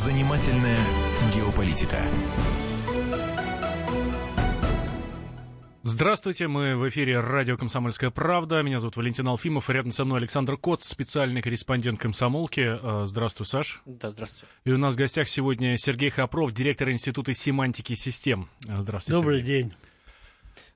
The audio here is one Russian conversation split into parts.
Занимательная геополитика. Здравствуйте, мы в эфире радио «Комсомольская правда». Меня зовут Валентин Алфимов, рядом со мной Александр Коц, специальный корреспондент «Комсомолки». Э, здравствуй, Саш. Да, здравствуйте. И у нас в гостях сегодня Сергей Хопров, директор Института семантики систем. Э, здравствуйте, Добрый Сергей. день.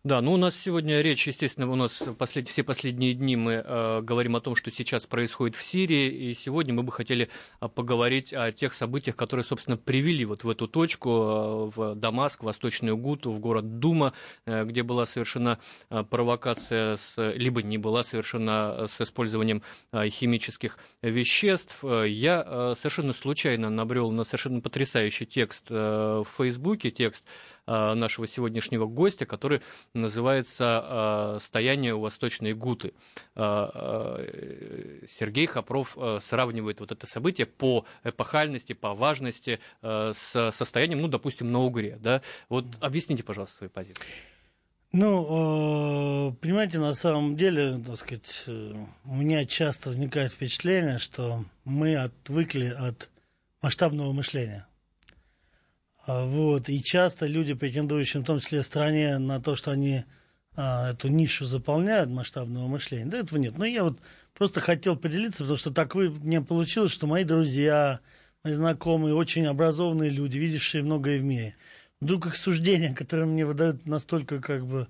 Да, ну у нас сегодня речь, естественно, у нас послед... все последние дни мы э, говорим о том, что сейчас происходит в Сирии, и сегодня мы бы хотели э, поговорить о тех событиях, которые, собственно, привели вот в эту точку, э, в Дамаск, в Восточную Гуту, в город Дума, э, где была совершена э, провокация, с... либо не была совершена с использованием э, химических веществ. Я э, совершенно случайно набрел на совершенно потрясающий текст э, в Фейсбуке, текст нашего сегодняшнего гостя, который называется э, «Стояние у Восточной Гуты». Э, э, Сергей Хопров сравнивает вот это событие по эпохальности, по важности с состоянием, ну, допустим, на Угре. Да? Вот объясните, пожалуйста, свои позиции. Ну, понимаете, на самом деле, так сказать, у меня часто возникает впечатление, что мы отвыкли от масштабного мышления. А, Вот, и часто люди, претендующие, в том числе стране, на то, что они а, эту нишу заполняют масштабного мышления, да этого нет. Но я вот просто хотел поделиться, потому что так вы, мне получилось, что мои друзья, мои знакомые, очень образованные люди, видевшие многое в мире, вдруг их суждения, которые мне выдают настолько как бы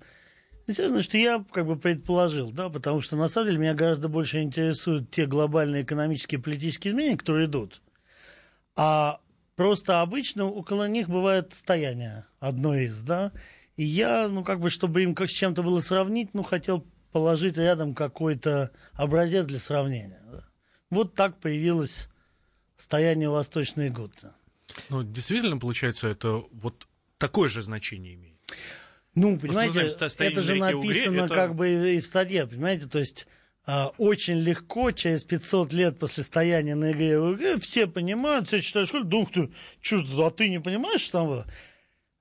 Естественно, что я как бы предположил, да, потому что на самом деле меня гораздо больше интересуют те глобальные экономические и политические изменения, которые идут. А просто обычно около них бывает стояние одно из, да. И я, ну, как бы, чтобы им как с чем-то было сравнить, ну, хотел положить рядом какой-то образец для сравнения. да. Вот так появилось стояние Восточной Гуты. Ну, действительно, получается, это вот такое же значение имеет. Ну, понимаете, это же написано это- как бы и в статье, понимаете, то есть очень легко, через 500 лет после стояния на игре Угре, все понимают, все читают школу, думают, ты, чё, а ты не понимаешь, что там было?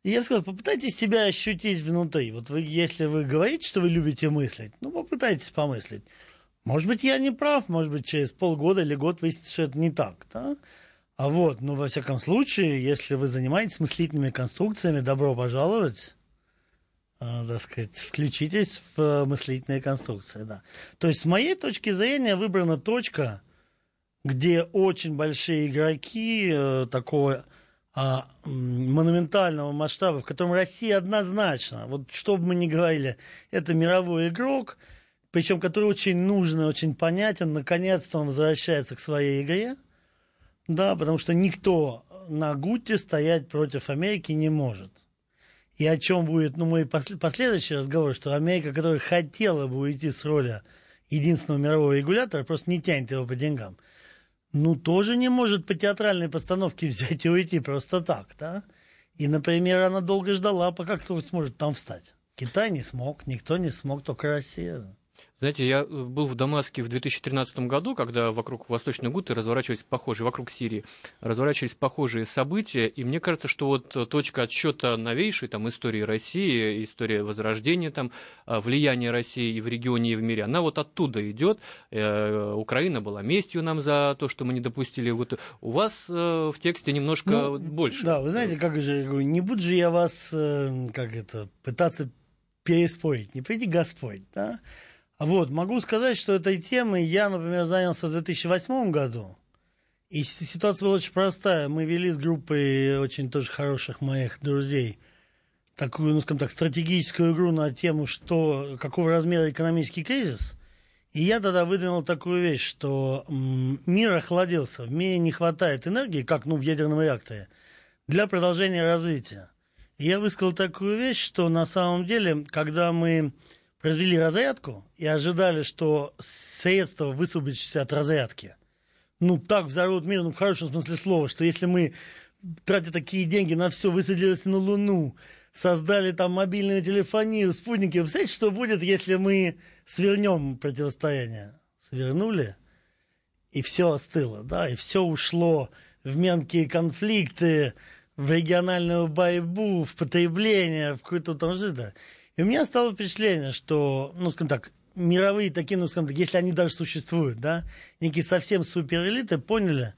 И я сказал, попытайтесь себя ощутить внутри. Вот вы, если вы говорите, что вы любите мыслить, ну, попытайтесь помыслить. Может быть, я не прав, может быть, через полгода или год выяснится, что это не так, да? А вот, ну, во всяком случае, если вы занимаетесь мыслительными конструкциями, добро пожаловать так сказать, включитесь в э, мыслительные конструкции, да. То есть, с моей точки зрения, выбрана точка, где очень большие игроки э, такого а, монументального масштаба, в котором Россия однозначно, вот что бы мы ни говорили, это мировой игрок, причем который очень нужен и очень понятен, наконец-то он возвращается к своей игре, да, потому что никто на Гуте стоять против Америки не может. И о чем будет, ну, мой после- последующий разговор, что Америка, которая хотела бы уйти с роли единственного мирового регулятора, просто не тянет его по деньгам, ну, тоже не может по театральной постановке взять и уйти просто так, да? И, например, она долго ждала, пока кто сможет там встать. Китай не смог, никто не смог, только Россия. Знаете, я э, был в Дамаске в 2013 году, когда вокруг Восточной Гуты разворачивались похожие, вокруг Сирии разворачивались похожие события, и мне кажется, что вот э, точка отсчета новейшей там, истории России, история возрождения, там, э, влияния России и в регионе, и в мире, она вот оттуда идет. Украина была местью нам за то, что мы не допустили. Вот у вас в тексте немножко Ну, больше. Да, вы знаете, как же, не буду же я вас, как это, пытаться переспорить, не приди Господь, да? Вот, могу сказать, что этой темой я, например, занялся в 2008 году. И ситуация была очень простая. Мы вели с группой очень тоже хороших моих друзей такую, ну, скажем так, стратегическую игру на тему, что, какого размера экономический кризис. И я тогда выдвинул такую вещь, что мир охладился, в мире не хватает энергии, как ну, в ядерном реакторе, для продолжения развития. И я высказал такую вещь, что на самом деле, когда мы произвели разрядку и ожидали, что средства, высвободившиеся от разрядки, ну, так взорвут мир, ну, в хорошем смысле слова, что если мы, тратя такие деньги на все, высадились на Луну, создали там мобильную телефонию, спутники, вы представляете, что будет, если мы свернем противостояние? Свернули, и все остыло, да, и все ушло в мелкие конфликты, в региональную борьбу, в потребление, в какое-то там жито. И у меня стало впечатление, что, ну, скажем так, мировые такие, ну, скажем так, если они даже существуют, да, некие совсем суперэлиты поняли,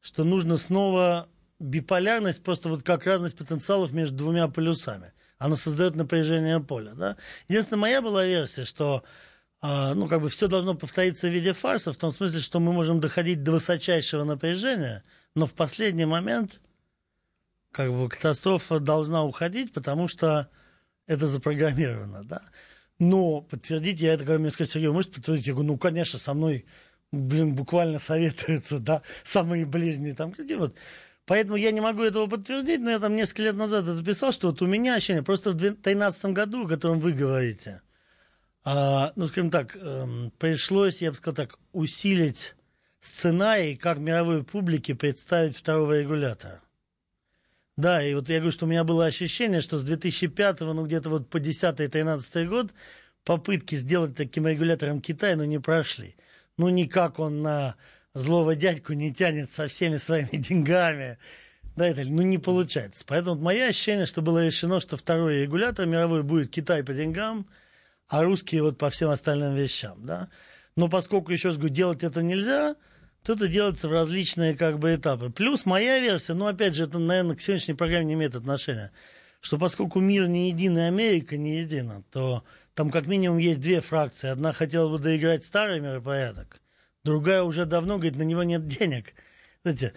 что нужно снова биполярность просто вот как разность потенциалов между двумя полюсами. Оно создает напряжение поля, да. Единственная моя была версия, что а, ну, как бы все должно повториться в виде фарса, в том смысле, что мы можем доходить до высочайшего напряжения, но в последний момент как бы катастрофа должна уходить, потому что это запрограммировано, да. Но подтвердить я это, когда мне сказали, Сергей, можете подтвердить? Я говорю, ну, конечно, со мной, блин, буквально советуются, да, самые ближние там, какие вот. Поэтому я не могу этого подтвердить, но я там несколько лет назад это писал, что вот у меня ощущение, просто в 2013 году, о котором вы говорите, а, ну, скажем так, эм, пришлось, я бы сказал так, усилить сценарий, как мировой публике представить второго регулятора. Да, и вот я говорю, что у меня было ощущение, что с 2005, ну где-то вот по 10-13 год попытки сделать таким регулятором Китай, ну не прошли. Ну никак он на злого дядьку не тянет со всеми своими деньгами. Да, это, ну не получается. Поэтому мое ощущение, что было решено, что второй регулятор мировой будет Китай по деньгам, а русские вот по всем остальным вещам. Да? Но поскольку, еще раз говорю, делать это нельзя, то это делается в различные как бы этапы. Плюс моя версия, ну опять же, это, наверное, к сегодняшней программе не имеет отношения, что поскольку мир не един и Америка не едина, то там как минимум есть две фракции. Одна хотела бы доиграть старый миропорядок, другая уже давно говорит, на него нет денег. Знаете,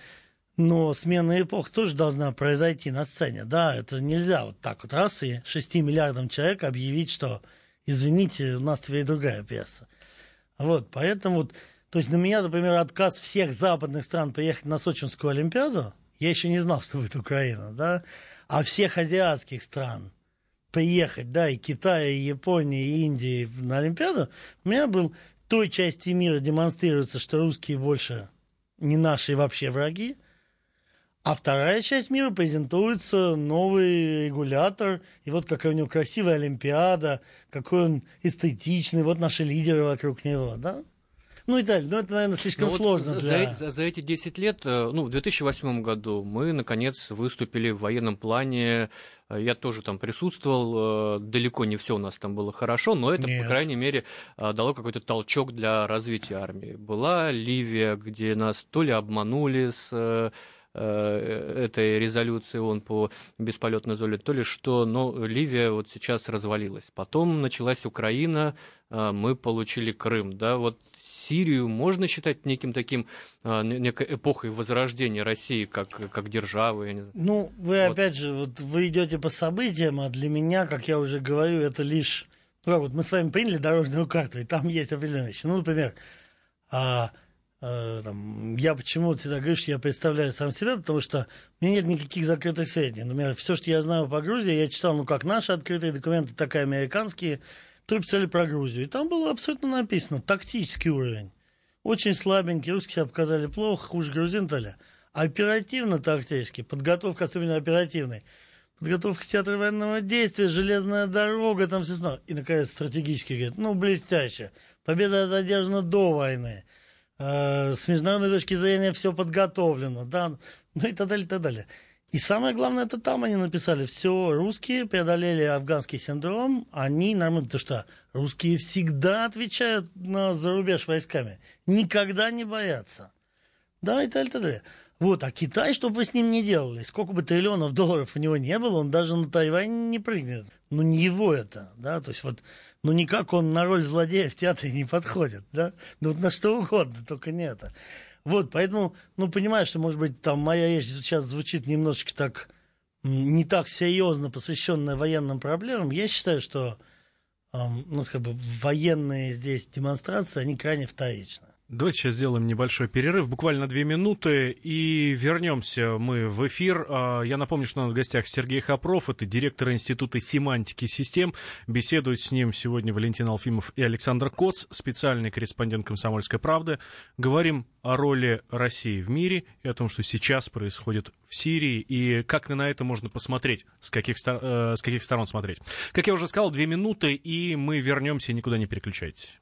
но смена эпох тоже должна произойти на сцене. Да, это нельзя вот так вот раз и 6 миллиардам человек объявить, что извините, у нас теперь другая пьеса. Вот, поэтому вот то есть на меня, например, отказ всех западных стран поехать на Сочинскую Олимпиаду, я еще не знал, что будет Украина, да, а всех азиатских стран приехать, да, и Китая, и Японии, и Индии на Олимпиаду, у меня был той части мира демонстрируется, что русские больше не наши вообще враги, а вторая часть мира презентуется новый регулятор, и вот какая у него красивая Олимпиада, какой он эстетичный, вот наши лидеры вокруг него, да? Ну и далее. Ну, это, наверное, слишком ну, сложно. Вот для... за, за эти 10 лет, э, ну, в 2008 году мы, наконец, выступили в военном плане. Э, я тоже там присутствовал. Э, далеко не все у нас там было хорошо, но это, Нет. по крайней мере, дало какой-то толчок для развития армии. Была Ливия, где нас то ли обманули с этой резолюции он по бесполетной зоне, то ли что, но Ливия вот сейчас развалилась. Потом началась Украина, мы получили Крым, да, вот Сирию можно считать неким таким, а, некой эпохой возрождения России как, как державы? Ну, вы вот. опять же, вот вы идете по событиям, а для меня, как я уже говорю, это лишь... Ну, вот мы с вами приняли дорожную карту, и там есть определенные вещи. Ну, например, а, а, там, я почему всегда говорю, что я представляю сам себя, потому что у меня нет никаких закрытых сведений. Например, все, что я знаю по Грузии, я читал, ну, как наши открытые документы, так и американские, которые писали про Грузию. И там было абсолютно написано тактический уровень. Очень слабенький, русские себя показали плохо, хуже грузин то ли. Оперативно-тактически, подготовка, особенно оперативной, подготовка театра военного действия, железная дорога, там все снова. И, наконец, стратегически говорит, ну, блестяще. Победа задержана до войны. Э, с международной точки зрения все подготовлено, да, ну и так далее, и так далее. И самое главное, это там они написали, все, русские преодолели афганский синдром, они нормально, потому что русские всегда отвечают на зарубеж войсками, никогда не боятся. Да, и так далее. Вот, а Китай, что бы с ним ни делали, сколько бы триллионов долларов у него не было, он даже на Тайвань не прыгнет. Ну, не его это, да, то есть вот, ну, никак он на роль злодея в театре не подходит, да, ну, вот на что угодно, только не это. Вот, поэтому, ну, понимаешь, что, может быть, там моя речь сейчас звучит немножечко так, не так серьезно посвященная военным проблемам. Я считаю, что, ну, как бы, военные здесь демонстрации, они крайне вторичны. Давайте сейчас сделаем небольшой перерыв, буквально две минуты, и вернемся мы в эфир. А, я напомню, что у нас в гостях Сергей Хопров, это директор Института семантики систем. Беседуют с ним сегодня Валентин Алфимов и Александр Коц, специальный корреспондент «Комсомольской правды». Говорим о роли России в мире и о том, что сейчас происходит в Сирии, и как на это можно посмотреть, с каких, э, с каких сторон смотреть. Как я уже сказал, две минуты, и мы вернемся, никуда не переключайтесь.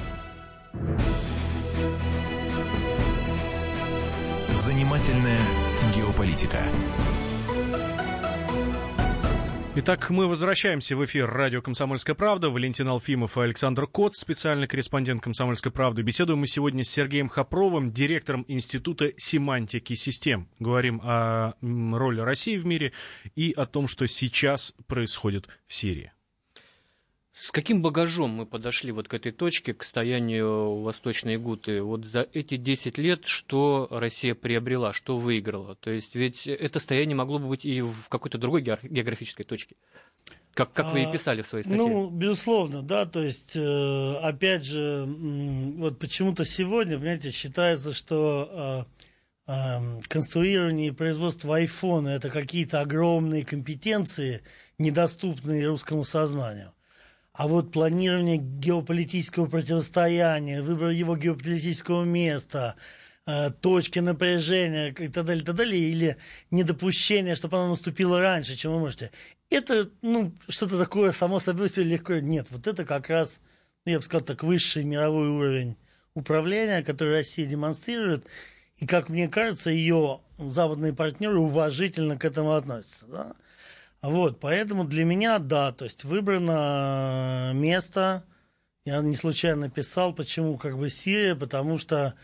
Занимательная геополитика. Итак, мы возвращаемся в эфир радио «Комсомольская правда». Валентин Алфимов и Александр Коц, специальный корреспондент «Комсомольской правды». Беседуем мы сегодня с Сергеем Хопровым, директором Института семантики систем. Говорим о роли России в мире и о том, что сейчас происходит в Сирии. С каким багажом мы подошли вот к этой точке, к стоянию Восточной Гуты? Вот за эти 10 лет что Россия приобрела, что выиграла? То есть ведь это стояние могло бы быть и в какой-то другой географической точке. Как, как вы и а, писали в своей статье. Ну, безусловно, да, то есть, э, опять же, вот почему-то сегодня, понимаете, считается, что э, э, конструирование и производство айфона это какие-то огромные компетенции, недоступные русскому сознанию. А вот планирование геополитического противостояния, выбор его геополитического места, э, точки напряжения и так далее, и так далее, или недопущение, чтобы оно наступило раньше, чем вы можете. Это, ну, что-то такое само собой все легко. Нет, вот это как раз, ну, я бы сказал так, высший мировой уровень управления, который Россия демонстрирует. И, как мне кажется, ее западные партнеры уважительно к этому относятся. Да? Вот, поэтому для меня, да, то есть выбрано место, я не случайно писал, почему как бы Сирия, потому что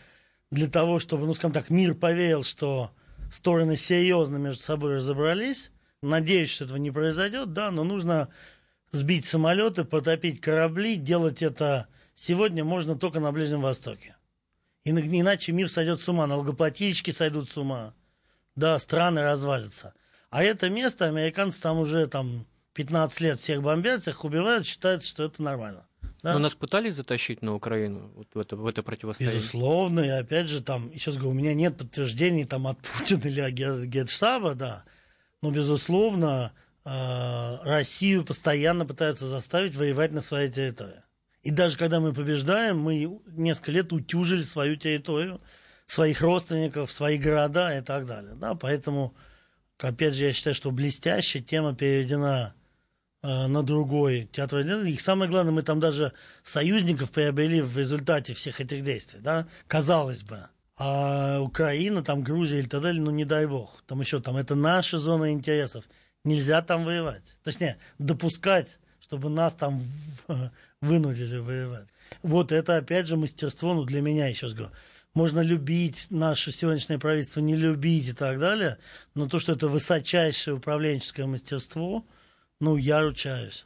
для того, чтобы, ну, скажем так, мир поверил, что стороны серьезно между собой разобрались, надеюсь, что этого не произойдет, да, но нужно сбить самолеты, потопить корабли, делать это сегодня можно только на Ближнем Востоке. Иначе мир сойдет с ума, налогоплательщики сойдут с ума, да, страны развалятся. А это место, американцы там уже там 15 лет всех бомбят, всех убивают, считают, что это нормально. Да? Но нас пытались затащить на Украину вот в, это, в это противостояние? Безусловно, и опять же, там, сейчас говорю, у меня нет подтверждений там, от Путина или от Генштаба, да, но, безусловно, э, Россию постоянно пытаются заставить воевать на своей территории. И даже когда мы побеждаем, мы несколько лет утюжили свою территорию, своих родственников, свои города и так далее. Да? Поэтому опять же, я считаю, что блестящая тема переведена э, на другой театр. И самое главное, мы там даже союзников приобрели в результате всех этих действий, да, казалось бы. А Украина, там Грузия и так далее, ну не дай бог. Там еще, там это наша зона интересов. Нельзя там воевать. Точнее, допускать, чтобы нас там вынудили воевать. Вот это, опять же, мастерство, ну, для меня, еще раз говорю, можно любить наше сегодняшнее правительство, не любить и так далее, но то, что это высочайшее управленческое мастерство, ну, я ручаюсь.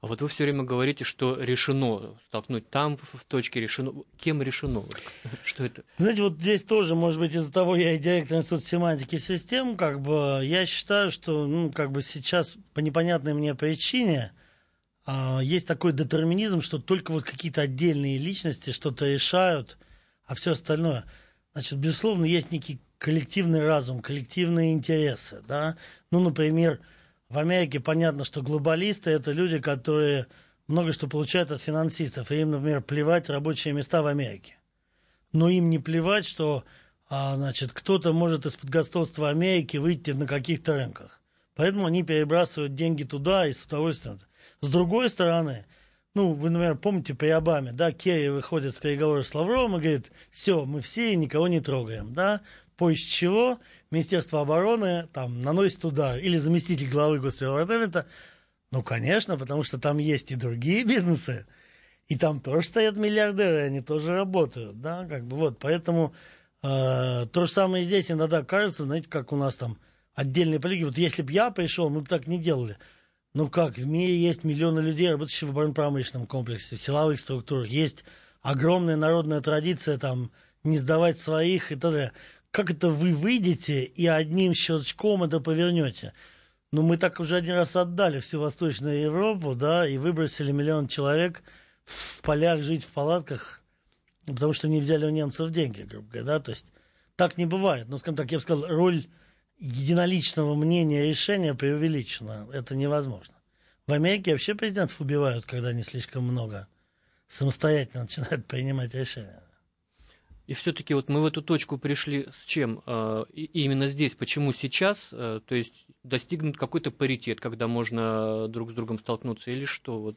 А вот вы все время говорите, что решено столкнуть там в точке решено. Кем решено? Что это? Знаете, вот здесь тоже, может быть, из-за того, я и директор Института семантики систем, как бы я считаю, что, ну, как бы сейчас по непонятной мне причине а, есть такой детерминизм, что только вот какие-то отдельные личности что-то решают, а все остальное. Значит, безусловно, есть некий коллективный разум, коллективные интересы. Да? Ну, например, в Америке понятно, что глобалисты – это люди, которые много что получают от финансистов. И им, например, плевать рабочие места в Америке. Но им не плевать, что а, значит, кто-то может из-под Америки выйти на каких-то рынках. Поэтому они перебрасывают деньги туда и с удовольствием. С другой стороны, ну, вы, например, помните при Обаме, да, Керри выходит с переговоров с Лавровым и говорит, все, мы все никого не трогаем, да, после чего Министерство обороны там наносит удар, или заместитель главы Госдепартамента, ну, конечно, потому что там есть и другие бизнесы, и там тоже стоят миллиардеры, они тоже работают, да, как бы вот, поэтому э, то же самое здесь иногда кажется, знаете, как у нас там отдельные политики, вот если бы я пришел, мы бы так не делали, ну как, в мире есть миллионы людей, работающих в оборонно-промышленном комплексе, в силовых структурах. Есть огромная народная традиция там не сдавать своих и далее. Как это вы выйдете и одним щелчком это повернете? Ну, мы так уже один раз отдали всю Восточную Европу, да, и выбросили миллион человек в полях жить в палатках, потому что не взяли у немцев деньги, грубо говоря, да, то есть так не бывает. Но, скажем так, я бы сказал, роль единоличного мнения решения преувеличено. Это невозможно. В Америке вообще президентов убивают, когда они слишком много самостоятельно начинают принимать решения. И все-таки вот мы в эту точку пришли с чем? Э, именно здесь, почему сейчас? Э, то есть достигнут какой-то паритет, когда можно друг с другом столкнуться, или что? Вот.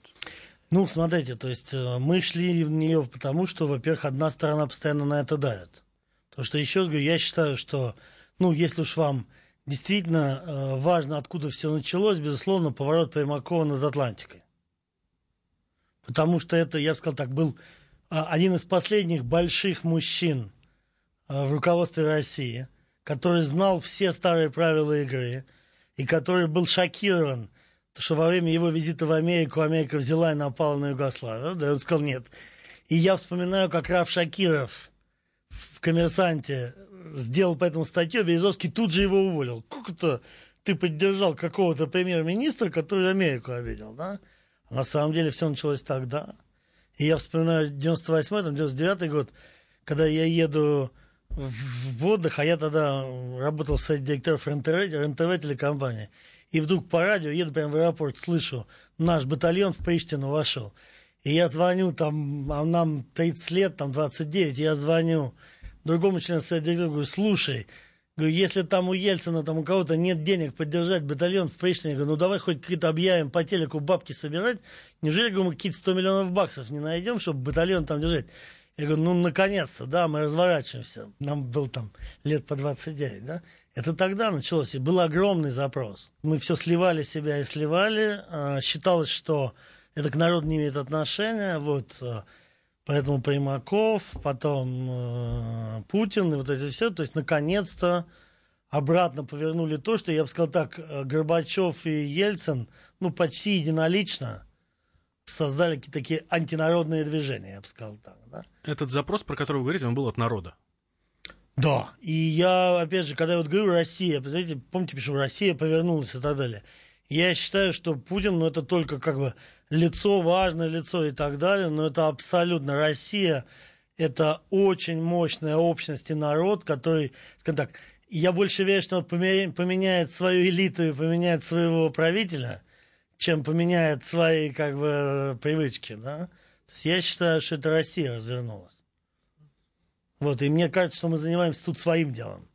Ну, смотрите, то есть э, мы шли в нее потому, что, во-первых, одна сторона постоянно на это давит. Потому что, еще раз говорю, я считаю, что, ну, если уж вам действительно важно, откуда все началось, безусловно, поворот Примакова над Атлантикой. Потому что это, я бы сказал так, был а, один из последних больших мужчин а, в руководстве России, который знал все старые правила игры и который был шокирован, что во время его визита в Америку Америка взяла и напала на Югославию. Да, он сказал нет. И я вспоминаю, как Раф Шакиров в «Коммерсанте» сделал по этому статью, Березовский тут же его уволил. Как это ты поддержал какого-то премьер-министра, который Америку обидел, да? А на самом деле все началось тогда. И я вспоминаю 98-й, 99-й год, когда я еду в, отдых, а я тогда работал с директором РНТВ, РНТВ телекомпании. И вдруг по радио, еду прямо в аэропорт, слышу, наш батальон в Приштину вошел. И я звоню, там, а нам 30 лет, там 29, я звоню другому члену совета директора, говорю, слушай, Говорю, если там у Ельцина, там у кого-то нет денег поддержать батальон в Пришне, говорю, ну давай хоть какие-то объявим по телеку бабки собирать. Неужели, говорю, мы какие-то 100 миллионов баксов не найдем, чтобы батальон там держать? Я говорю, ну наконец-то, да, мы разворачиваемся. Нам был там лет по 29, да. Это тогда началось, и был огромный запрос. Мы все сливали себя и сливали. А, считалось, что это к народу не имеет отношения. Вот а, Поэтому Примаков, потом э, Путин и вот это все. То есть, наконец-то обратно повернули то, что, я бы сказал так, э, Горбачев и Ельцин, ну, почти единолично создали какие-то такие антинародные движения, я бы сказал так. Да? Этот запрос, про который вы говорите, он был от народа. Да, и я, опять же, когда я вот говорю Россия, помните, пишу, Россия повернулась и так далее. Я считаю, что Путин, ну, это только как бы лицо, важное лицо и так далее, но это абсолютно Россия, это очень мощная общность и народ, который, скажем так, я больше верю, что поменяет свою элиту и поменяет своего правителя, чем поменяет свои, как бы, привычки, да. То есть я считаю, что это Россия развернулась. Вот, и мне кажется, что мы занимаемся тут своим делом.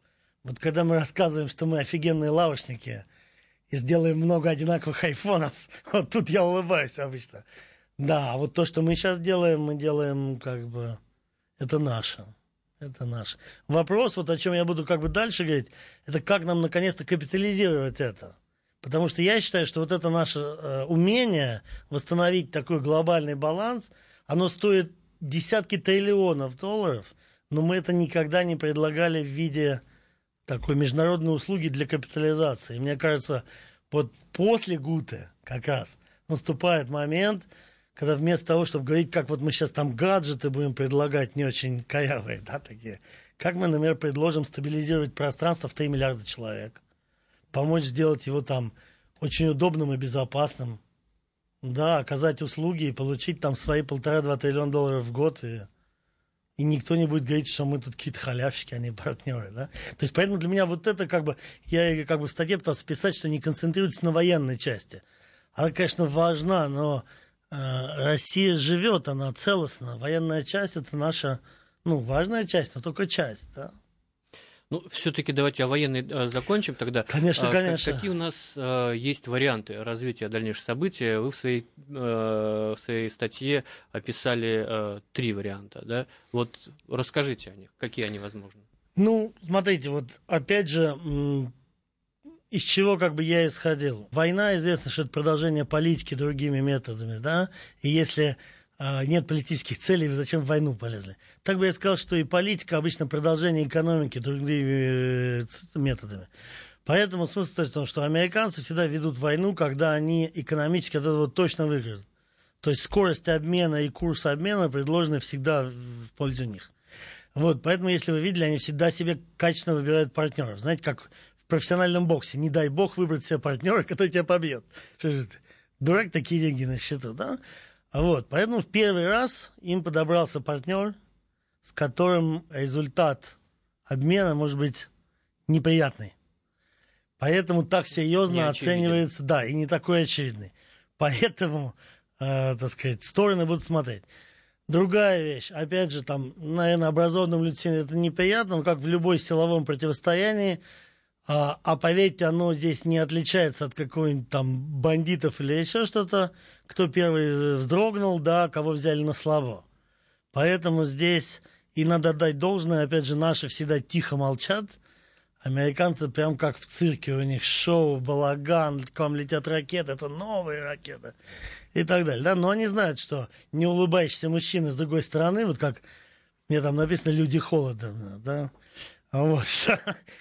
Вот когда мы рассказываем, что мы офигенные лавочники – и сделаем много одинаковых айфонов. Вот тут я улыбаюсь обычно. Да, вот то, что мы сейчас делаем, мы делаем как бы... Это наше. Это наше. Вопрос, вот о чем я буду как бы дальше говорить, это как нам наконец-то капитализировать это. Потому что я считаю, что вот это наше э, умение восстановить такой глобальный баланс, оно стоит десятки триллионов долларов, но мы это никогда не предлагали в виде такой международной услуги для капитализации. И мне кажется, вот после Гуте как раз наступает момент, когда вместо того, чтобы говорить, как вот мы сейчас там гаджеты будем предлагать не очень корявые, да, такие, как мы, например, предложим стабилизировать пространство в 3 миллиарда человек, помочь сделать его там очень удобным и безопасным, да, оказать услуги и получить там свои полтора-два триллиона долларов в год и и никто не будет говорить, что мы тут какие-то халявщики, а не партнеры, да. То есть, поэтому для меня вот это как бы, я как бы в статье пытался писать, что не концентрируется на военной части. Она, конечно, важна, но э, Россия живет, она целостна. Военная часть это наша, ну, важная часть, но только часть, да. Ну, все-таки давайте о военной э, закончим тогда. Конечно, а, конечно. Какие у нас э, есть варианты развития дальнейших событий? Вы в своей, э, в своей статье описали три варианта, да? Вот расскажите о них, какие они возможны. Ну, смотрите, вот опять же, из чего как бы я исходил. Война, известно, что это продолжение политики другими методами, да, и если нет политических целей, вы зачем в войну полезли? Так бы я сказал, что и политика обычно продолжение экономики другими э, методами. Поэтому смысл в том, что американцы всегда ведут войну, когда они экономически от этого точно выиграют. То есть скорость обмена и курс обмена предложены всегда в пользу них. Вот, поэтому, если вы видели, они всегда себе качественно выбирают партнеров. Знаете, как в профессиональном боксе. Не дай бог выбрать себе партнера, который тебя побьет. Дурак, такие деньги на счету, да? Вот, поэтому в первый раз им подобрался партнер, с которым результат обмена может быть неприятный. Поэтому так серьезно оценивается, да, и не такой очевидный. Поэтому, э, так сказать, стороны будут смотреть. Другая вещь, опять же, там, наверное, образованным людям это неприятно, но как в любой силовом противостоянии, а, а поверьте, оно здесь не отличается от какого-нибудь там бандитов или еще что-то, кто первый вздрогнул, да, кого взяли на слабо. Поэтому здесь и надо дать должное, опять же, наши всегда тихо молчат, Американцы прям как в цирке, у них шоу, балаган, к вам летят ракеты, это новые ракеты и так далее. Да? Но они знают, что не улыбающийся мужчина с другой стороны, вот как мне там написано «люди холода», да, вот.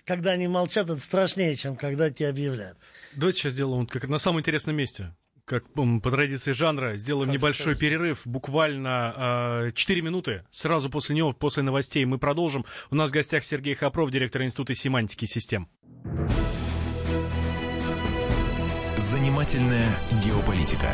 когда они молчат, это страшнее, чем когда тебе объявляют. Давайте сейчас сделаем как на самом интересном месте как по традиции жанра, сделаем как небольшой сказать? перерыв, буквально э, 4 минуты. Сразу после него, после новостей, мы продолжим. У нас в гостях Сергей Хопров, директор Института семантики систем. Занимательная геополитика.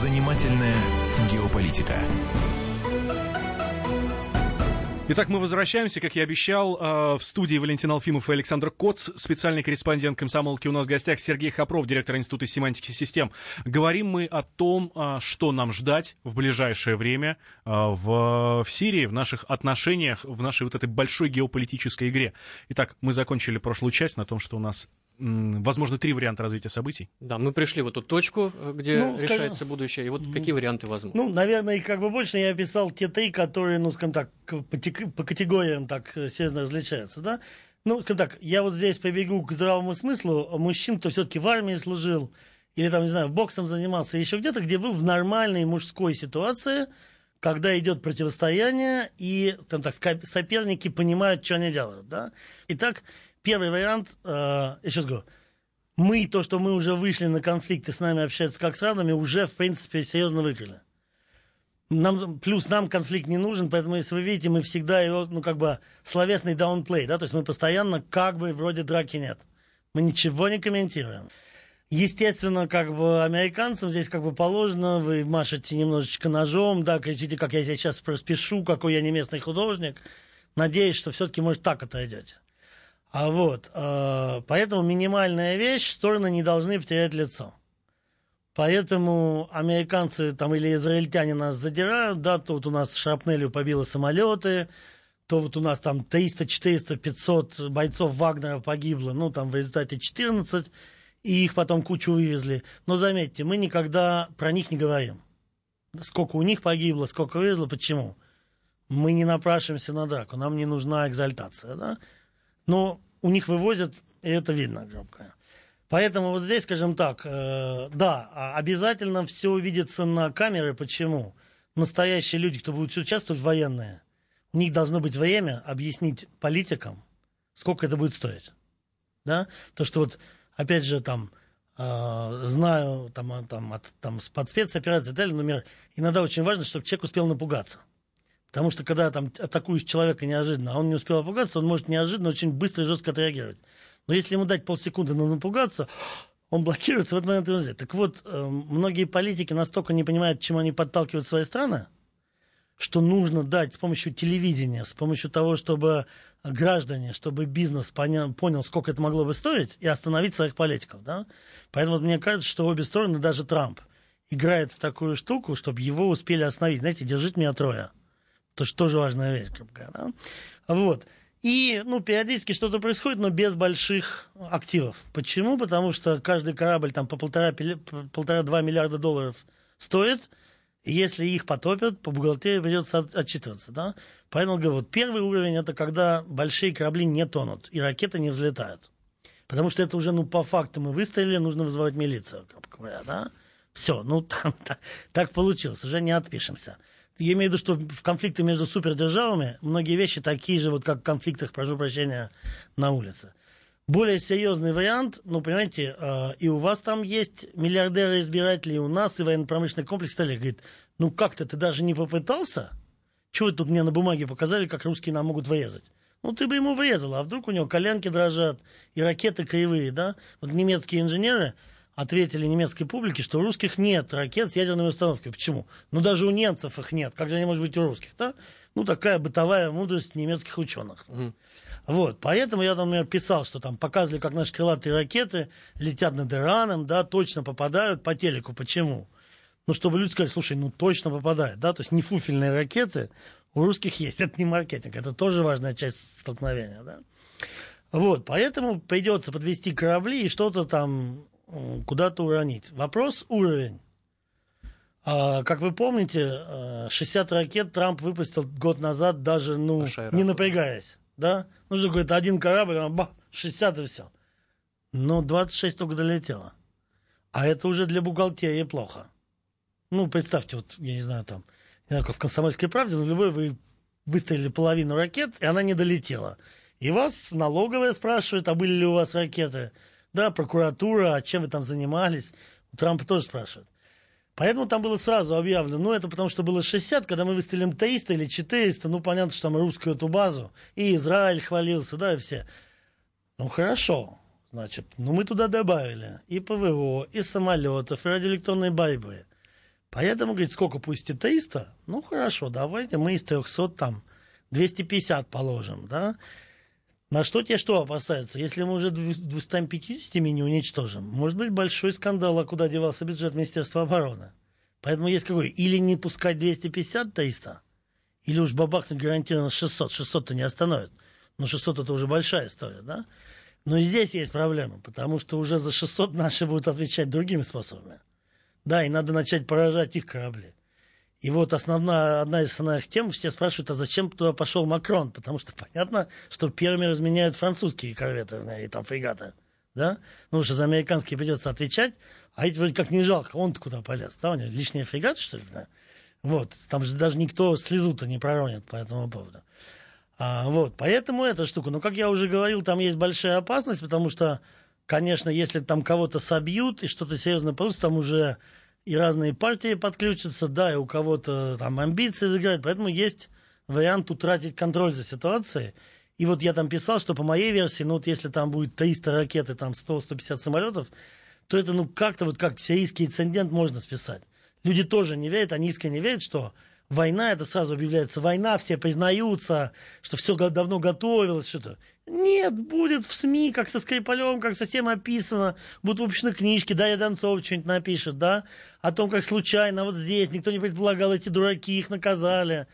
Занимательная геополитика. Итак, мы возвращаемся, как я обещал, э, в студии Валентин Алфимов и Александр Коц, специальный корреспондент комсомолки. У нас в гостях Сергей Хопров, директор Института семантики систем. Говорим мы о том, э, что нам ждать в ближайшее время э, в, в Сирии, в наших отношениях, в нашей вот этой большой геополитической игре. Итак, мы закончили прошлую часть на том, что у нас возможно, три варианта развития событий. Да, мы пришли в эту точку, э, где ну, решается скажем, будущее. И вот какие варианты возможны? Ну, наверное, как бы больше я описал те три, которые, ну, скажем так, по, по категориям так э, серьезно различаются, да. Ну, скажем так, я вот здесь побегу к здравому смыслу. Мужчин, кто все-таки в армии служил, или там, не знаю, боксом занимался, еще где-то, где был в нормальной мужской ситуации, когда идет противостояние, и, там так, соперники понимают, что они делают, да. Итак, первый вариант, э, я сейчас говорю, мы, то, что мы уже вышли на конфликты, с нами общаются как с равными, уже, в принципе, серьезно выиграли. Нам, плюс нам конфликт не нужен, поэтому, если вы видите, мы всегда его, ну, как бы, словесный даунплей, да, то есть мы постоянно, как бы, вроде драки нет. Мы ничего не комментируем. Естественно, как бы американцам здесь как бы положено, вы машете немножечко ножом, да, кричите, как я сейчас распишу, какой я не местный художник. Надеюсь, что все-таки, может, так отойдете. А вот, э, поэтому минимальная вещь, стороны не должны потерять лицо. Поэтому американцы там или израильтяне нас задирают, да, то вот у нас шрапнелью побило самолеты, то вот у нас там 300, 400, 500 бойцов Вагнера погибло, ну там в результате 14, и их потом кучу вывезли. Но заметьте, мы никогда про них не говорим. Сколько у них погибло, сколько вывезло, почему? Мы не напрашиваемся на драку, нам не нужна экзальтация, да? Но у них вывозят, и это видно громко. Поэтому вот здесь, скажем так, э, да, а обязательно все увидится на камеры. Почему? Настоящие люди, кто будет участвовать военные, у них должно быть время объяснить политикам, сколько это будет стоить. Да? То, что вот, опять же, там, э, знаю, там, там, от, там, под спецоперацией и так далее, например, иногда очень важно, чтобы человек успел напугаться. Потому что когда там атакуешь человека неожиданно, а он не успел опугаться, он может неожиданно очень быстро и жестко отреагировать. Но если ему дать полсекунды на напугаться, он блокируется в этот момент. И так вот, э, многие политики настолько не понимают, чем они подталкивают свои страны, что нужно дать с помощью телевидения, с помощью того, чтобы граждане, чтобы бизнес понял, понял, сколько это могло бы стоить, и остановить своих политиков. Да? Поэтому вот мне кажется, что обе стороны, даже Трамп, играет в такую штуку, чтобы его успели остановить. Знаете, держите меня трое. Это же тоже важная вещь. Бы, да? Вот. И, ну, периодически что-то происходит, но без больших активов. Почему? Потому что каждый корабль там по полтора-два миллиарда долларов стоит, и если их потопят, по бухгалтерии придется отчитываться, да? Поэтому, говорю, вот первый уровень – это когда большие корабли не тонут, и ракеты не взлетают. Потому что это уже, ну, по факту мы выстрелили, нужно вызывать милицию, как говоря, да? Все, ну, там, так, так получилось, уже не отпишемся я имею в виду, что в конфликте между супердержавами многие вещи такие же, вот как в конфликтах, прошу прощения, на улице. Более серьезный вариант, ну, понимаете, э, и у вас там есть миллиардеры-избиратели, и у нас, и военно-промышленный комплекс стали. Говорит, ну как-то ты даже не попытался? Чего вы тут мне на бумаге показали, как русские нам могут врезать? Ну, ты бы ему врезал, а вдруг у него коленки дрожат, и ракеты кривые, да? Вот немецкие инженеры ответили немецкой публике, что у русских нет ракет с ядерной установкой. Почему? Ну, даже у немцев их нет. Как же они, может быть, у русских, да? Ну, такая бытовая мудрость немецких ученых. Mm. Вот, поэтому я, например, писал, что там показывали, как наши крылатые ракеты летят над Ираном, да, точно попадают по телеку. Почему? Ну, чтобы люди сказали, слушай, ну точно попадает, да, то есть не фуфельные ракеты у русских есть. Это не маркетинг, это тоже важная часть столкновения, да. Вот, поэтому придется подвести корабли и что-то там куда-то уронить. Вопрос уровень. А, как вы помните, 60 э, ракет Трамп выпустил год назад, даже ну, не напрягаясь. Да? Ну что, говорит, один корабль, бах, 60 и все. Но 26 только долетело. А это уже для бухгалтерии плохо. Ну, представьте, вот, я не знаю, там, не знаю, как в «Комсомольской правде», но любой вы выставили половину ракет, и она не долетела. И вас налоговая спрашивает, а были ли у вас ракеты? Да, прокуратура, а чем вы там занимались? У Трампа тоже спрашивают. Поэтому там было сразу объявлено, ну, это потому что было 60, когда мы выставили 300 или 400, ну, понятно, что там русскую эту базу, и Израиль хвалился, да, и все. Ну, хорошо, значит, ну, мы туда добавили и ПВО, и самолетов, и радиоэлектронной борьбы. Поэтому, говорит, сколько пусть и 300? Ну, хорошо, давайте мы из 300 там 250 положим, да. На что те что опасаются? Если мы уже 250 не уничтожим, может быть большой скандал, а куда девался бюджет Министерства обороны. Поэтому есть какой? Или не пускать 250-300, или уж бабахнуть гарантированно 600. 600-то не остановит. Но 600 это уже большая история, да? Но и здесь есть проблема, потому что уже за 600 наши будут отвечать другими способами. Да, и надо начать поражать их корабли. И вот основная, одна из основных тем, все спрашивают, а зачем туда пошел Макрон? Потому что понятно, что первыми разменяют французские корветы и там фрегаты. Да? Ну, что за американские придется отвечать, а эти вроде как не жалко, он-то куда полез? Да, у него лишние фрегаты, что ли? Да? Вот, там же даже никто слезу-то не проронит по этому поводу. А, вот, поэтому эта штука, ну, как я уже говорил, там есть большая опасность, потому что, конечно, если там кого-то собьют и что-то серьезно получится, там уже и разные партии подключатся, да, и у кого-то там амбиции загорают, поэтому есть вариант утратить контроль за ситуацией. И вот я там писал, что по моей версии, ну вот если там будет 300 ракет и там 100-150 самолетов, то это ну как-то вот как сирийский инцидент можно списать. Люди тоже не верят, они искренне верят, что война, это сразу объявляется война, все признаются, что все давно готовилось, что-то. Нет, будет в СМИ, как со Скрипалем, как совсем описано. Будут выпущены книжки, да, я Донцов что-нибудь напишет, да, о том, как случайно вот здесь, никто не предполагал, эти дураки их наказали.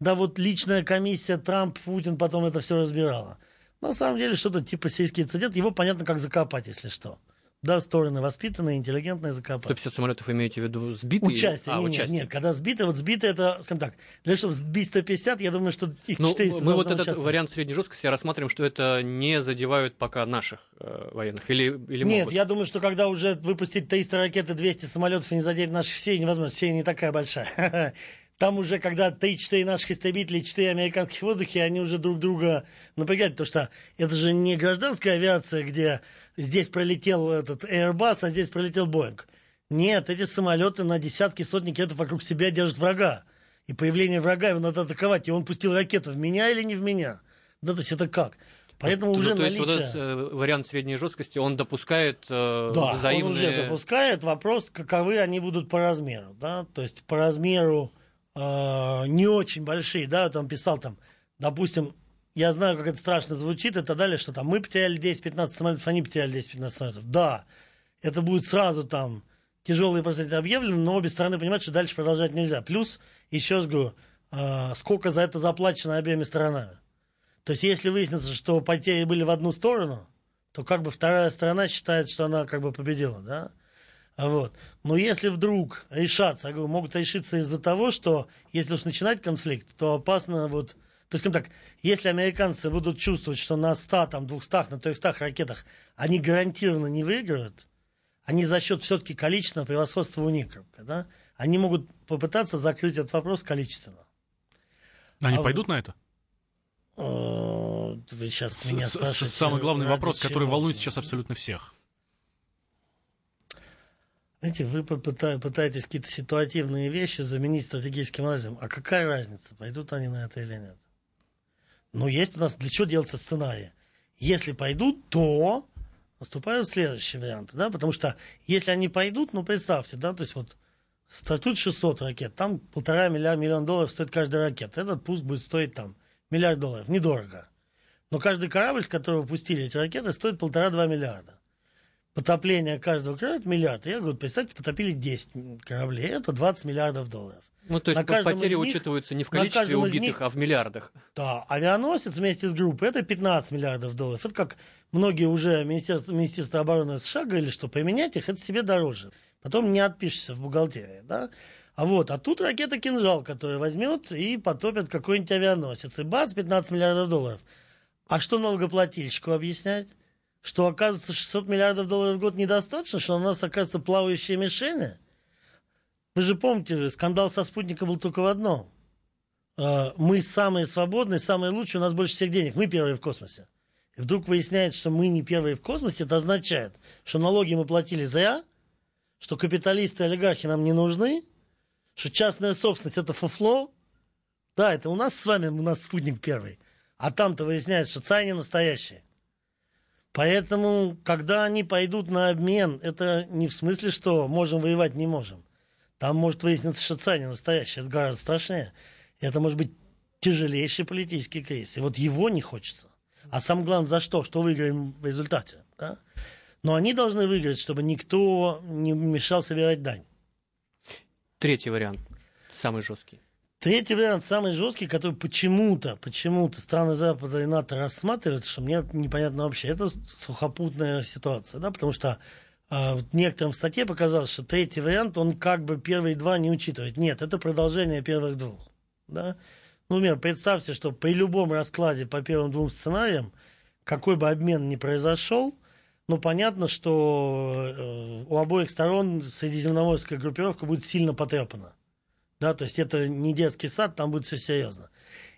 Да, вот личная комиссия Трамп-Путин потом это все разбирала. На самом деле, что-то типа сельский инцидент, его понятно, как закопать, если что. Да, стороны воспитанные, интеллигентные, закопать. 150 самолетов имеете в виду сбитые? Участие. А, нет, участие. нет, когда сбиты, вот сбиты это, скажем так, для того, чтобы сбить 150, я думаю, что их ну, 400 Мы вот этот вариант средней жесткости рассматриваем, что это не задевают пока наших э, военных, или, или Нет, могут? я думаю, что когда уже выпустить 300 ракет и 200 самолетов и не задеть наших все невозможно, все не такая большая. Там уже, когда 3-4 наших истребителей, 4 американских в воздухе, они уже друг друга напрягают, потому что это же не гражданская авиация, где здесь пролетел этот Airbus, а здесь пролетел Boeing. Нет, эти самолеты на десятки, сотни километров вокруг себя держат врага. И появление врага его надо атаковать. И он пустил ракету в меня или не в меня? Да, то есть это как? Поэтому то, уже то наличие... есть вот этот э, вариант средней жесткости, он допускает э, да, взаимные... он уже допускает. Вопрос, каковы они будут по размеру. Да? То есть по размеру э, не очень большие. Да, он писал там, допустим, я знаю, как это страшно звучит и так далее, что там мы потеряли 10-15 самолетов, они потеряли 10-15 самолетов. Да, это будет сразу там тяжелые последствия объявлены, но обе стороны понимают, что дальше продолжать нельзя. Плюс, еще раз говорю, э, сколько за это заплачено обеими сторонами. То есть, если выяснится, что потери были в одну сторону, то как бы вторая сторона считает, что она как бы победила, да? Вот. Но если вдруг решаться, я говорю, могут решиться из-за того, что если уж начинать конфликт, то опасно вот то есть, скажем так, если американцы будут чувствовать, что на 100, там, 200, на 300 ракетах они гарантированно не выиграют, они за счет все-таки количественного превосходства у них, да, они могут попытаться закрыть этот вопрос количественно. Они а пойдут вот, на это? Вы сейчас меня спрашиваете. Самый главный ради вопрос, который чего? волнует сейчас абсолютно всех. Знаете, вы пытаетесь какие-то ситуативные вещи заменить стратегическим анализом. А какая разница, пойдут они на это или нет? Ну, есть у нас для чего делаться сценарии? Если пойдут, то наступают следующие варианты, да, потому что если они пойдут, ну, представьте, да, то есть вот стартует 600 ракет, там полтора миллиарда миллион долларов стоит каждая ракета. Этот пуск будет стоить там миллиард долларов, недорого. Но каждый корабль, с которого пустили эти ракеты, стоит полтора-два миллиарда потопление каждого корабля это миллиард. Я говорю, представьте, потопили 10 кораблей, это 20 миллиардов долларов. Ну, то есть На потери них- учитываются не в количестве убитых, них- а в миллиардах. Да, авианосец вместе с группой это 15 миллиардов долларов. Это как многие уже Министерство, Министерство обороны США говорили, что поменять их это себе дороже. Потом не отпишешься в бухгалтерии, да. А вот, а тут ракета «Кинжал», которая возьмет и потопит какой-нибудь авианосец. И бац, 15 миллиардов долларов. А что налогоплательщику объяснять? Что, оказывается, 600 миллиардов долларов в год недостаточно, что у нас, оказывается, плавающие мишени? Вы же помните, скандал со спутником был только в одном. Э, Мы самые свободные, самые лучшие, у нас больше всех денег, мы первые в космосе. И вдруг выясняется, что мы не первые в космосе, это означает, что налоги мы платили зря, что капиталисты и олигархи нам не нужны, что частная собственность это фуфло. Да, это у нас с вами, у нас спутник первый. А там-то выясняется, что царь не настоящий. Поэтому, когда они пойдут на обмен, это не в смысле, что можем воевать, не можем. Там может выясниться, что царь не настоящий. Это гораздо страшнее. Это может быть тяжелейший политический кризис. И вот его не хочется. А самое главное, за что? Что выиграем в результате? Да? Но они должны выиграть, чтобы никто не мешал собирать дань. Третий вариант, самый жесткий. Третий вариант, самый жесткий, который почему-то, почему-то страны Запада и НАТО рассматривают, что мне непонятно вообще, это сухопутная ситуация, да, потому что а, в статье показалось, что третий вариант, он как бы первые два не учитывает. Нет, это продолжение первых двух, да. Ну, например, представьте, что при любом раскладе по первым двум сценариям, какой бы обмен ни произошел, ну, понятно, что э, у обоих сторон средиземноморская группировка будет сильно потрепана. Да, то есть это не детский сад, там будет все серьезно.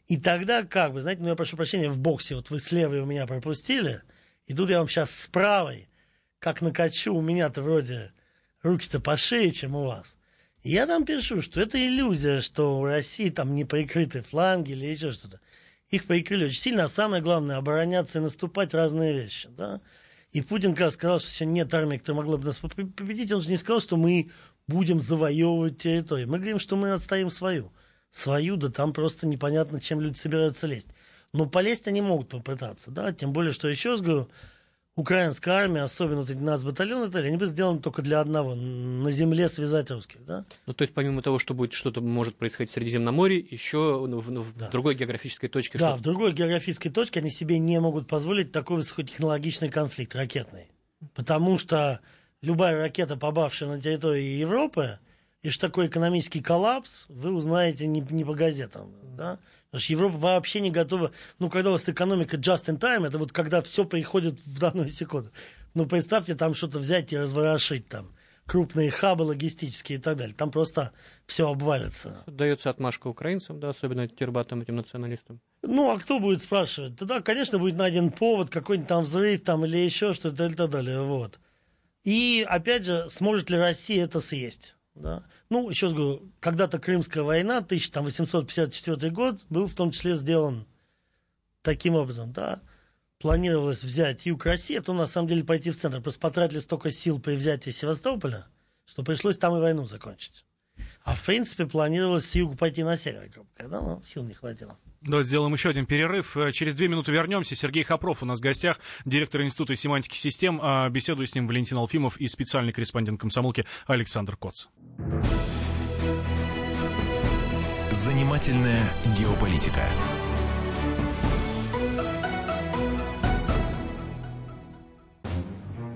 И тогда как бы, знаете, ну я прошу прощения, в боксе, вот вы с левой у меня пропустили, и тут я вам сейчас с правой, как накачу, у меня-то вроде руки-то пошире, чем у вас. И я там пишу, что это иллюзия, что у России там не прикрыты фланги или еще что-то. Их прикрыли очень сильно, а самое главное, обороняться и наступать разные вещи, да. И Путин раз сказал, что сегодня нет армии, которая могла бы нас победить. Он же не сказал, что мы будем завоевывать территорию. Мы говорим, что мы отстоим свою. Свою, да там просто непонятно, чем люди собираются лезть. Но полезть они могут попытаться, да, тем более, что еще раз говорю, украинская армия, особенно вот эти нацбатальоны, это, они бы сделаны только для одного, на земле связать русских, да. Ну, то есть, помимо того, что будет что-то может происходить в Средиземноморье, еще в, в- Да. другой географической точке Да, в другой географической точке они себе не могут позволить такой высокотехнологичный конфликт ракетный. Потому что любая ракета, попавшая на территорию Европы, и что такое экономический коллапс, вы узнаете не, не по газетам. Да? Потому что Европа вообще не готова. Ну, когда у вас экономика just in time, это вот когда все приходит в данную секунду. Ну, представьте, там что-то взять и разворошить там. Крупные хабы логистические и так далее. Там просто все обвалится. дается отмашка украинцам, да, особенно тербатам, этим националистам. Ну, а кто будет спрашивать? Тогда, конечно, будет найден повод, какой-нибудь там взрыв там, или еще что-то и так далее. Вот. И, опять же, сможет ли Россия это съесть? Да? Ну, еще раз говорю, когда-то Крымская война, 1854 год, был в том числе сделан таким образом. Да? Планировалось взять юг России, а потом, на самом деле, пойти в центр. Просто потратили столько сил при взятии Севастополя, что пришлось там и войну закончить. А, в принципе, планировалось с юга пойти на север, грубо говоря, но сил не хватило. Давайте сделаем еще один перерыв. Э, Через две минуты вернемся. Сергей Хопров у нас в гостях, директор Института семантики систем. А Беседует с ним Валентин Алфимов и специальный корреспондент комсомолки Александр Коц. Занимательная геополитика.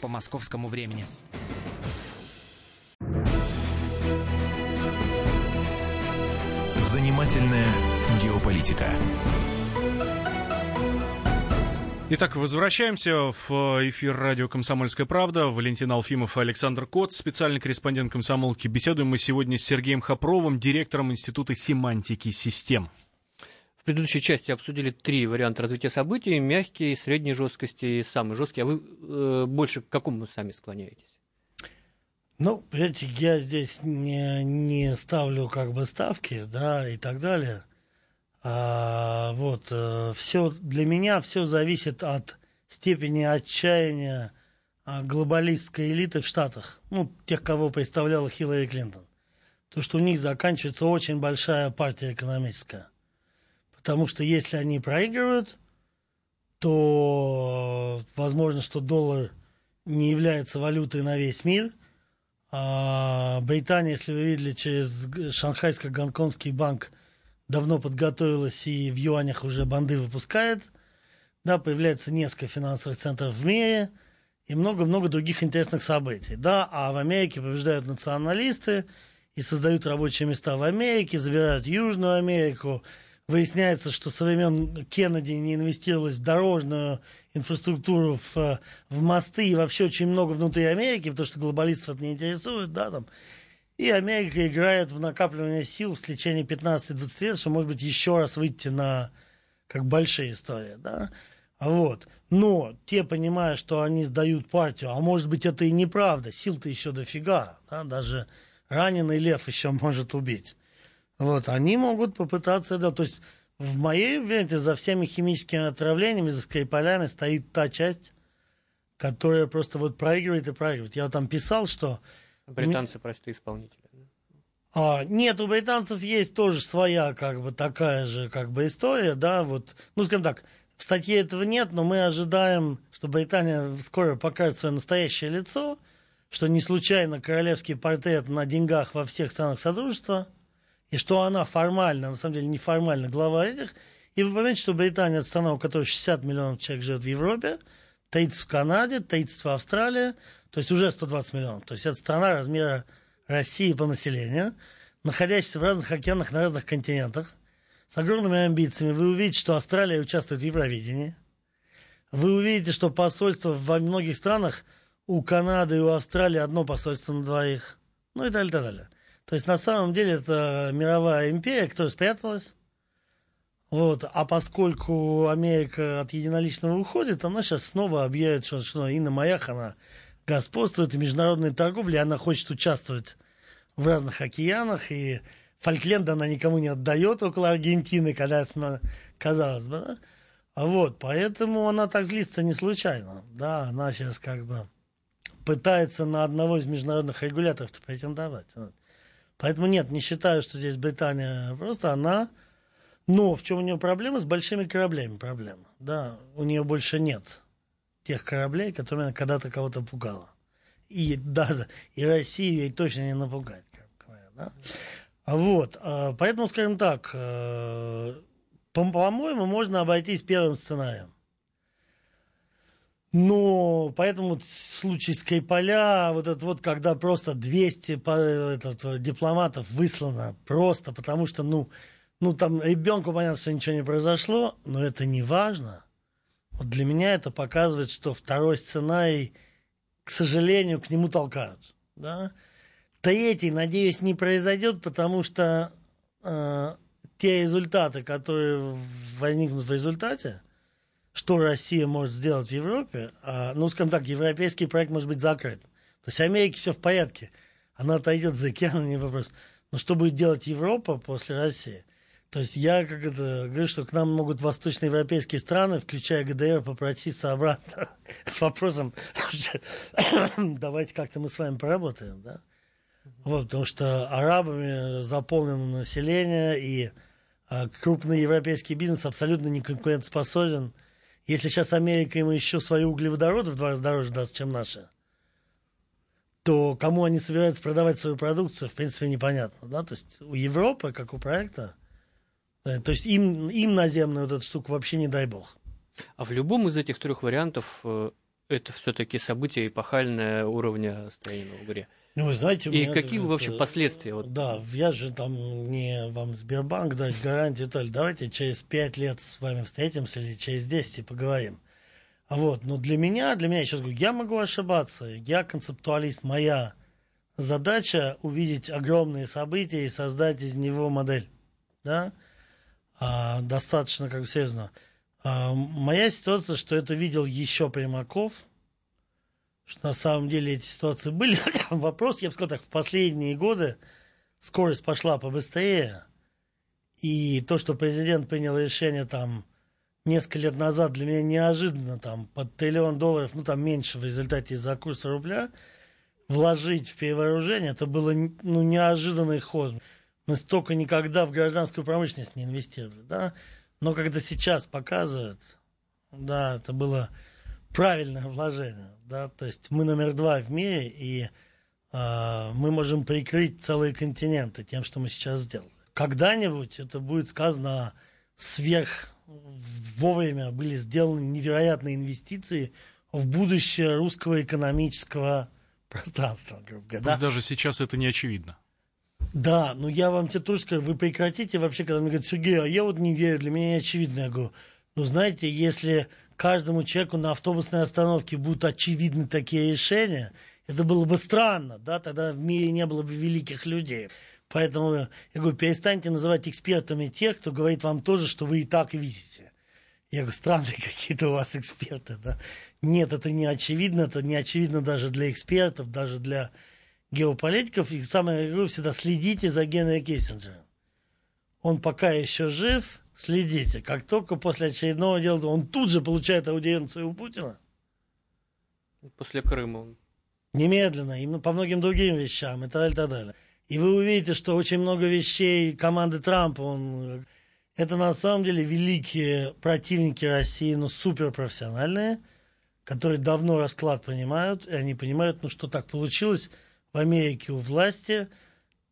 по московскому времени. Занимательная геополитика. Итак, возвращаемся в эфир радио «Комсомольская правда». Валентин Алфимов и Александр Коц, специальный корреспондент «Комсомолки». Беседуем мы сегодня с Сергеем Хопровым, директором Института семантики систем. Предыдущей части обсудили три варианта развития событий. Мягкий, средней жесткости и самый жесткий. А вы э, больше к какому сами склоняетесь? Ну, понимаете, я здесь не, не ставлю как бы ставки, да, и так далее. А, вот, э, все, для меня все зависит от степени отчаяния а, глобалистской элиты в Штатах, ну, тех, кого представляла Хиллари Клинтон. То, что у них заканчивается очень большая партия экономическая. Потому что если они проигрывают, то возможно, что доллар не является валютой на весь мир. А Британия, если вы видели, через Шанхайско-Гонконгский банк давно подготовилась и в юанях уже банды выпускает. Да, появляется несколько финансовых центров в мире и много-много других интересных событий. Да, а в Америке побеждают националисты и создают рабочие места в Америке, забирают Южную Америку. Выясняется, что со времен Кеннеди не инвестировалось в дорожную инфраструктуру, в, в мосты и вообще очень много внутри Америки, потому что глобалистов это не интересует, да, там и Америка играет в накапливание сил в течение 15-20 лет, что, может быть, еще раз выйти на как большие истории, да. Вот. Но те, понимая, что они сдают партию, а может быть, это и неправда, сил-то еще дофига, да, даже раненый лев еще может убить. Вот, они могут попытаться, да, то есть в моей верите, за всеми химическими отравлениями, за скрипалями стоит та часть, которая просто вот проигрывает и проигрывает. Я там писал, что Британцы простые исполнители. А, нет, у британцев есть тоже своя, как бы, такая же, как бы, история, да, вот, ну, скажем так, в статье этого нет, но мы ожидаем, что Британия скоро покажет свое настоящее лицо, что не случайно королевский портрет на деньгах во всех странах Содружества, и что она формально, на самом деле неформально глава этих, и вы поймете, что Британия, это страна, у которой 60 миллионов человек живет в Европе, 30 в Канаде, 30 в Австралии, то есть уже 120 миллионов. То есть это страна размера России по населению, находящаяся в разных океанах на разных континентах, с огромными амбициями. Вы увидите, что Австралия участвует в Евровидении. Вы увидите, что посольство во многих странах у Канады и у Австралии одно посольство на двоих. Ну и далее, и далее. То есть на самом деле это мировая империя, которая спряталась. Вот. А поскольку Америка от единоличного уходит, она сейчас снова объявит, что, что и на маях она господствует, и международной торговле она хочет участвовать в разных океанах, и Фолкленд она никому не отдает около Аргентины, когда, казалось бы, да? А вот, поэтому она так злится не случайно, да, она сейчас как бы пытается на одного из международных регуляторов претендовать. Вот. Поэтому нет, не считаю, что здесь Британия просто она... Но в чем у нее проблема? С большими кораблями проблема. Да, у нее больше нет тех кораблей, которыми она когда-то кого-то пугала. И да, и Россию ей точно не напугать, как говорят. Да? А вот, а, поэтому, скажем так, э, по-моему, можно обойтись первым сценарием. Но поэтому случай Скрипаля, вот это вот, когда просто 200 этот, дипломатов выслано просто, потому что, ну, ну там ребенку понятно, что ничего не произошло, но это не важно. Вот для меня это показывает, что второй сценарий, к сожалению, к нему толкают. Да? Третий, надеюсь, не произойдет, потому что э, те результаты, которые возникнут в результате, что Россия может сделать в Европе, э, ну, скажем так, европейский проект может быть закрыт. То есть Америке все в порядке. Она отойдет за океан, не вопрос. Но что будет делать Европа после России? То есть я как это говорю, что к нам могут восточноевропейские страны, включая ГДР, попроситься обратно с вопросом, давайте как-то мы с вами поработаем, да? Вот, потому что арабами заполнено население, и а, крупный европейский бизнес абсолютно не конкурентоспособен. Если сейчас Америка ему еще свои углеводороды в два раза дороже даст, чем наши, то кому они собираются продавать свою продукцию, в принципе, непонятно. Да? То есть у Европы, как у проекта, э, то есть им, им наземную вот эту штуку вообще не дай бог. А в любом из этих трех вариантов э, это все-таки событие эпохальное уровня строения в игре. Ну, вы знаете, и какие это, вообще последствия? Вот... Да, я же там не вам Сбербанк дать гарантию, то ли давайте через пять лет с вами встретимся или через 10 и поговорим. А вот, но для меня, для меня, я сейчас говорю, я могу ошибаться, я концептуалист, моя задача увидеть огромные события и создать из него модель, да, а, достаточно, как серьезно. А, моя ситуация, что это видел еще Примаков – что на самом деле эти ситуации были. Вопрос, я бы сказал так, в последние годы скорость пошла побыстрее, и то, что президент принял решение там несколько лет назад, для меня неожиданно, там, под триллион долларов, ну, там, меньше в результате из-за курса рубля, вложить в перевооружение, это было, ну, неожиданный ход. Мы столько никогда в гражданскую промышленность не инвестировали, да, но когда сейчас показывают, да, это было правильное вложение, да, то есть мы номер два в мире, и э, мы можем прикрыть целые континенты тем, что мы сейчас сделали. Когда-нибудь это будет сказано сверх вовремя были сделаны невероятные инвестиции в будущее русского экономического пространства, грубо говоря. Пусть да? даже сейчас это не очевидно. Да, но я вам тебе тоже скажу, вы прекратите вообще, когда мне говорят, Сергей, а я вот не верю, для меня не очевидно. Я говорю, ну знаете, если каждому человеку на автобусной остановке будут очевидны такие решения, это было бы странно, да, тогда в мире не было бы великих людей. Поэтому я говорю, перестаньте называть экспертами тех, кто говорит вам тоже, что вы и так видите. Я говорю, странные какие-то у вас эксперты, да. Нет, это не очевидно, это не очевидно даже для экспертов, даже для геополитиков. И самое, я говорю, всегда следите за Генри Киссинджером. Он пока еще жив, следите, как только после очередного дела, он тут же получает аудиенцию у Путина. После Крыма. Немедленно, именно по многим другим вещам и так далее, и так далее. И вы увидите, что очень много вещей команды Трампа, он, это на самом деле великие противники России, но суперпрофессиональные, которые давно расклад понимают, и они понимают, ну что так получилось в Америке у власти,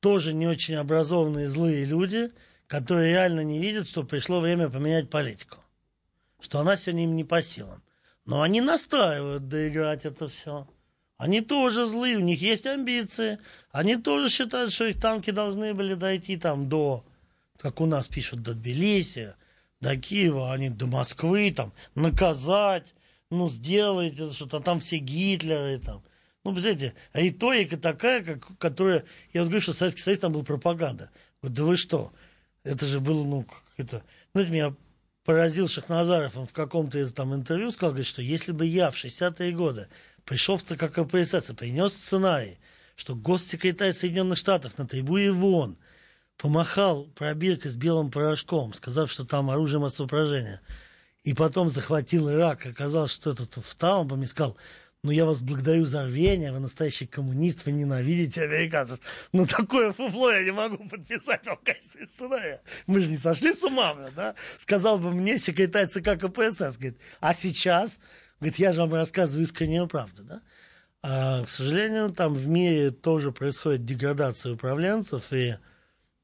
тоже не очень образованные злые люди – которые реально не видят, что пришло время поменять политику. Что она сегодня им не по силам. Но они настраивают доиграть это все. Они тоже злые, у них есть амбиции. Они тоже считают, что их танки должны были дойти там до, как у нас пишут, до Тбилиси, до Киева, они до Москвы, там, наказать, ну, сделайте что-то, там все Гитлеры, там. Ну, представляете, риторика такая, как, которая, я вот говорю, что Советский Союз там был пропаганда. Вот, да вы что, это же было, ну, это... Знаете, меня поразил Шахназаров, он в каком-то из там интервью сказал, говорит, что если бы я в 60-е годы пришел в ЦК КПСС и принес сценарий, что госсекретарь Соединенных Штатов на трибуне ВОН помахал пробиркой с белым порошком, сказав, что там оружие массового поражения, и потом захватил Ирак, оказалось, что это в Таумбом, и сказал, ну я вас благодарю за рвение, вы настоящий коммунист, вы ненавидите американцев. Ну такое фуфло я не могу подписать вам в качестве сценария. Мы же не сошли с ума, да? Сказал бы мне секретарь ЦК КПСС, говорит, а сейчас, говорит, я же вам рассказываю искреннюю правду, да? А, к сожалению, там в мире тоже происходит деградация управленцев, и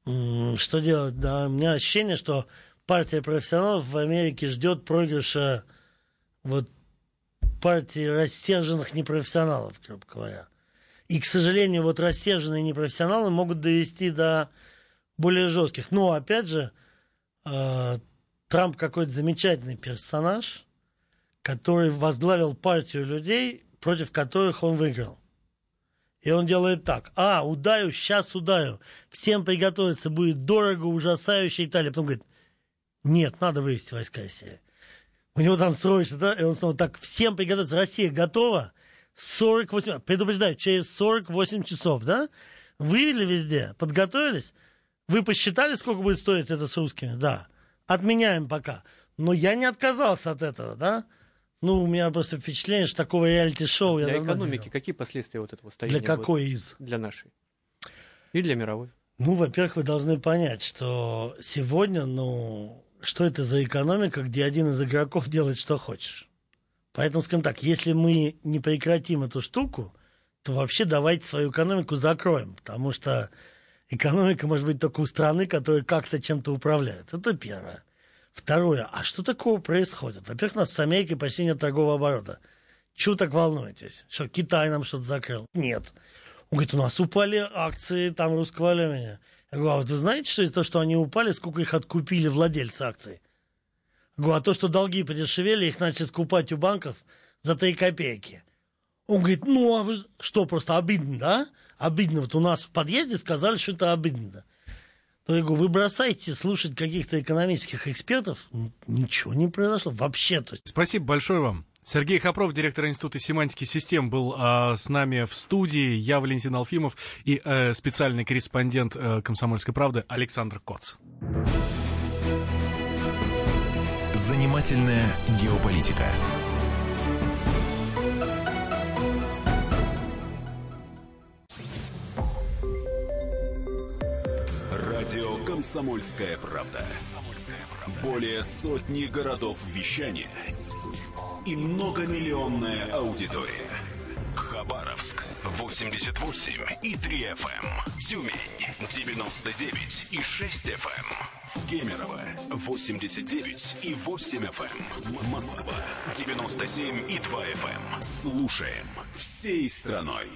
что делать, да, у меня ощущение, что партия профессионалов в Америке ждет проигрыша вот партии рассерженных непрофессионалов, грубо говоря. И, к сожалению, вот рассерженные непрофессионалы могут довести до более жестких. Но, опять же, э, Трамп какой-то замечательный персонаж, который возглавил партию людей, против которых он выиграл. И он делает так. А, ударю, сейчас ударю. Всем приготовиться будет дорого, ужасающе и так далее. Потом говорит, нет, надо вывести войска из Сирии. У него там срочно, да, и он снова так, всем приготовиться, Россия готова, 48, предупреждаю, через 48 часов, да, вывели везде, подготовились, вы посчитали, сколько будет стоить это с русскими? Да. Отменяем пока. Но я не отказался от этого, да. Ну, у меня просто впечатление, что такого реалити-шоу для я экономики какие последствия вот этого стояния? Для какой будет? из? Для нашей. И для мировой. Ну, во-первых, вы должны понять, что сегодня, ну, что это за экономика, где один из игроков делает, что хочешь. Поэтому, скажем так, если мы не прекратим эту штуку, то вообще давайте свою экономику закроем, потому что экономика может быть только у страны, которая как-то чем-то управляет. Это первое. Второе, а что такого происходит? Во-первых, у нас с Америкой почти нет торгового оборота. Чего так волнуетесь? Что, Китай нам что-то закрыл? Нет. Он говорит, у нас упали акции там русского алюминия. Я говорю, а вот вы знаете, что того, что они упали, сколько их откупили владельцы акций? Я говорю, а то, что долги подешевели, их начали скупать у банков за 3 копейки. Он говорит, ну, а вы что, просто обидно, да? Обидно. Вот у нас в подъезде сказали, что это обидно. То я говорю, вы бросаете слушать каких-то экономических экспертов, ничего не произошло вообще. -то. Спасибо большое вам. Сергей Хопров, директор Института семантики систем, был э, с нами в студии. Я Валентин Алфимов и э, специальный корреспондент э, «Комсомольской правды» Александр Коц. Занимательная геополитика. Радио «Комсомольская правда». Более сотни городов вещания – и многомиллионная аудитория. Хабаровск 88 и 3 FM. Эм. Тюмень 99 и 6 FM. Эм. Кемерово 89 и 8 FM. Эм. Москва 97 и 2 FM. Слушаем всей страной.